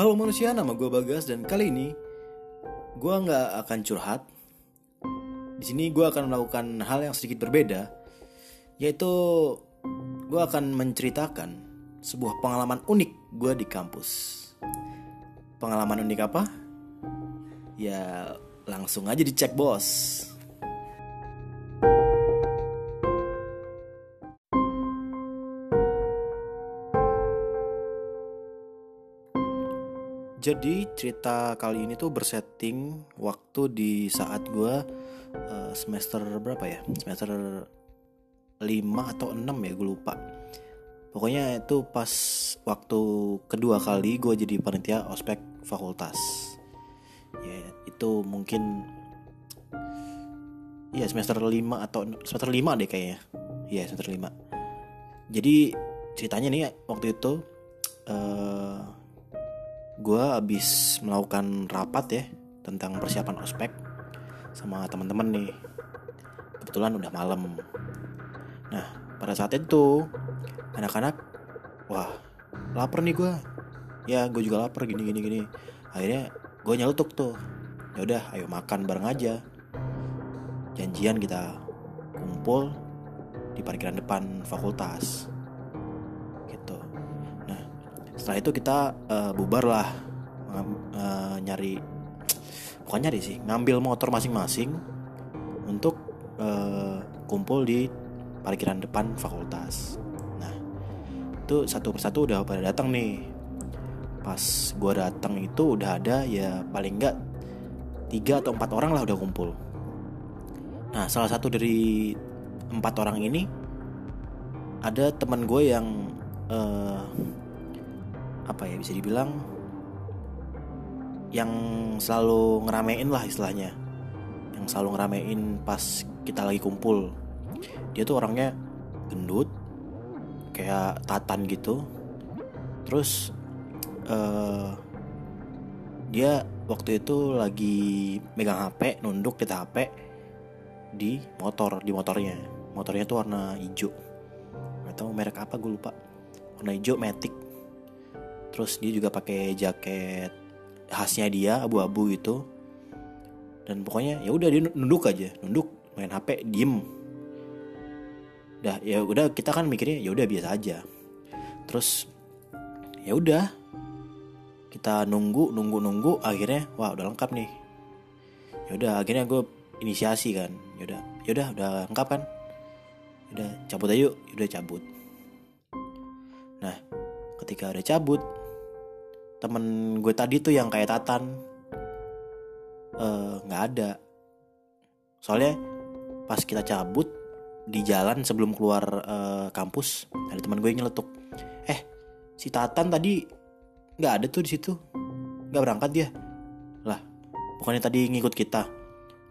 Halo manusia, nama gue Bagas dan kali ini gue nggak akan curhat. Di sini gue akan melakukan hal yang sedikit berbeda, yaitu gue akan menceritakan sebuah pengalaman unik gue di kampus. Pengalaman unik apa? Ya langsung aja dicek bos. Jadi cerita kali ini tuh bersetting waktu di saat gue uh, semester berapa ya? Semester 5 atau 6 ya gue lupa. Pokoknya itu pas waktu kedua kali gue jadi panitia ospek fakultas. Ya itu mungkin ya semester 5 atau semester 5 deh kayaknya. Iya semester 5. Jadi ceritanya nih waktu itu uh, gue abis melakukan rapat ya tentang persiapan ospek sama teman-teman nih. Kebetulan udah malam. Nah pada saat itu anak-anak wah lapar nih gue ya gue juga lapar gini gini gini. Akhirnya gue nyelutuk tuh. Ya udah ayo makan bareng aja. Janjian kita kumpul di parkiran depan fakultas setelah itu kita uh, bubar lah uh, nyari bukan nyari sih ngambil motor masing-masing untuk uh, kumpul di parkiran depan fakultas. Nah itu satu persatu udah pada datang nih. Pas gue datang itu udah ada ya paling enggak tiga atau empat orang lah udah kumpul. Nah salah satu dari empat orang ini ada teman gue yang uh, apa ya bisa dibilang yang selalu ngeramein lah istilahnya. Yang selalu ngeramein pas kita lagi kumpul. Dia tuh orangnya gendut kayak tatan gitu. Terus uh, dia waktu itu lagi megang HP nunduk di HP di motor di motornya. Motornya tuh warna hijau. Atau merek apa gue lupa. Warna hijau matic terus dia juga pakai jaket khasnya dia abu-abu gitu. Dan pokoknya ya udah dia nunduk aja nunduk main HP diem. Dah ya udah kita kan mikirnya ya udah biasa aja. Terus ya udah kita nunggu nunggu nunggu akhirnya wah udah lengkap nih. Ya udah akhirnya gue inisiasi kan. Ya udah ya udah udah lengkap kan? Udah cabut aja yuk. Ya udah cabut. Nah ketika udah cabut temen gue tadi tuh yang kayak Tatan eh, nggak uh, ada. Soalnya pas kita cabut di jalan sebelum keluar uh, kampus ada teman gue yang nyeletuk. Eh si Tatan tadi nggak ada tuh di situ. Nggak berangkat dia. Lah bukannya tadi ngikut kita.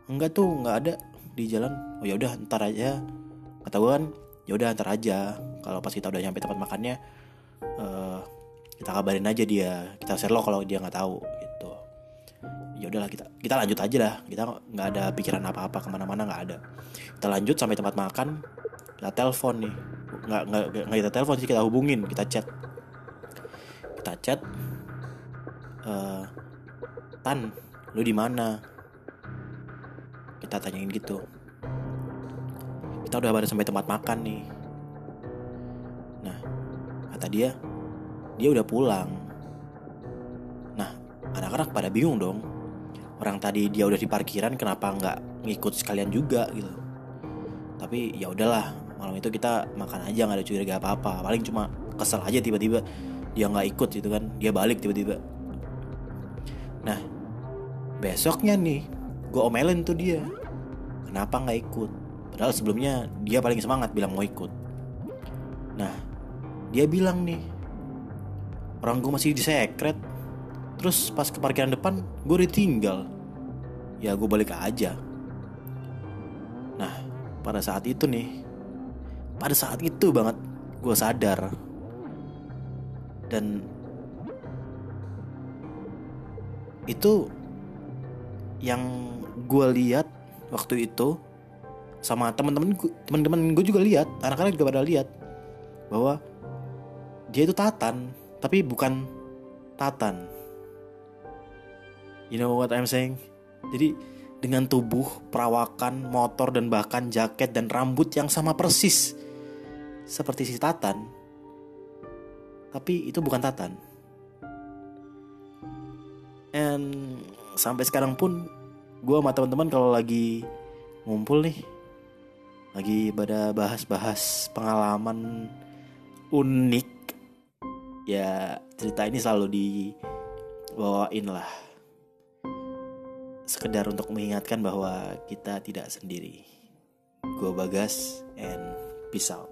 Enggak tuh nggak ada di jalan. Oh ya udah ntar aja. Kata gue kan ya udah ntar aja. Kalau pas kita udah nyampe tempat makannya uh, kita kabarin aja dia. Kita share lo kalau dia nggak tahu gitu. Ya udahlah kita kita lanjut aja lah kita nggak ada pikiran apa-apa ke mana-mana nggak ada. Kita lanjut sampai tempat makan. Kita telepon nih. Nggak nggak nggak kita telepon sih kita hubungin kita chat. Kita chat. Uh, tan lu di mana? Kita tanyain gitu. Kita udah pada sampai tempat makan nih. Nah kata dia dia udah pulang. Nah, anak-anak pada bingung dong. Orang tadi dia udah di parkiran, kenapa nggak ngikut sekalian juga gitu? Tapi ya udahlah, malam itu kita makan aja nggak ada curiga apa-apa. Paling cuma kesel aja tiba-tiba dia nggak ikut gitu kan, dia balik tiba-tiba. Nah, besoknya nih, gue omelin tuh dia, kenapa nggak ikut? Padahal sebelumnya dia paling semangat bilang mau ikut. Nah, dia bilang nih, orang gue masih di sekret terus pas ke parkiran depan gue ditinggal ya gue balik aja. Nah pada saat itu nih pada saat itu banget gue sadar. Dan itu yang gue lihat waktu itu sama teman-teman teman-teman gue juga lihat anak-anak juga pada lihat bahwa dia itu tatan tapi bukan Tatan You know what I'm saying? Jadi dengan tubuh, perawakan, motor dan bahkan jaket dan rambut yang sama persis seperti si Tatan. Tapi itu bukan Tatan. And sampai sekarang pun gue sama teman-teman kalau lagi ngumpul nih lagi pada bahas-bahas pengalaman unik ya cerita ini selalu dibawain lah. Sekedar untuk mengingatkan bahwa kita tidak sendiri. Gue bagas and peace out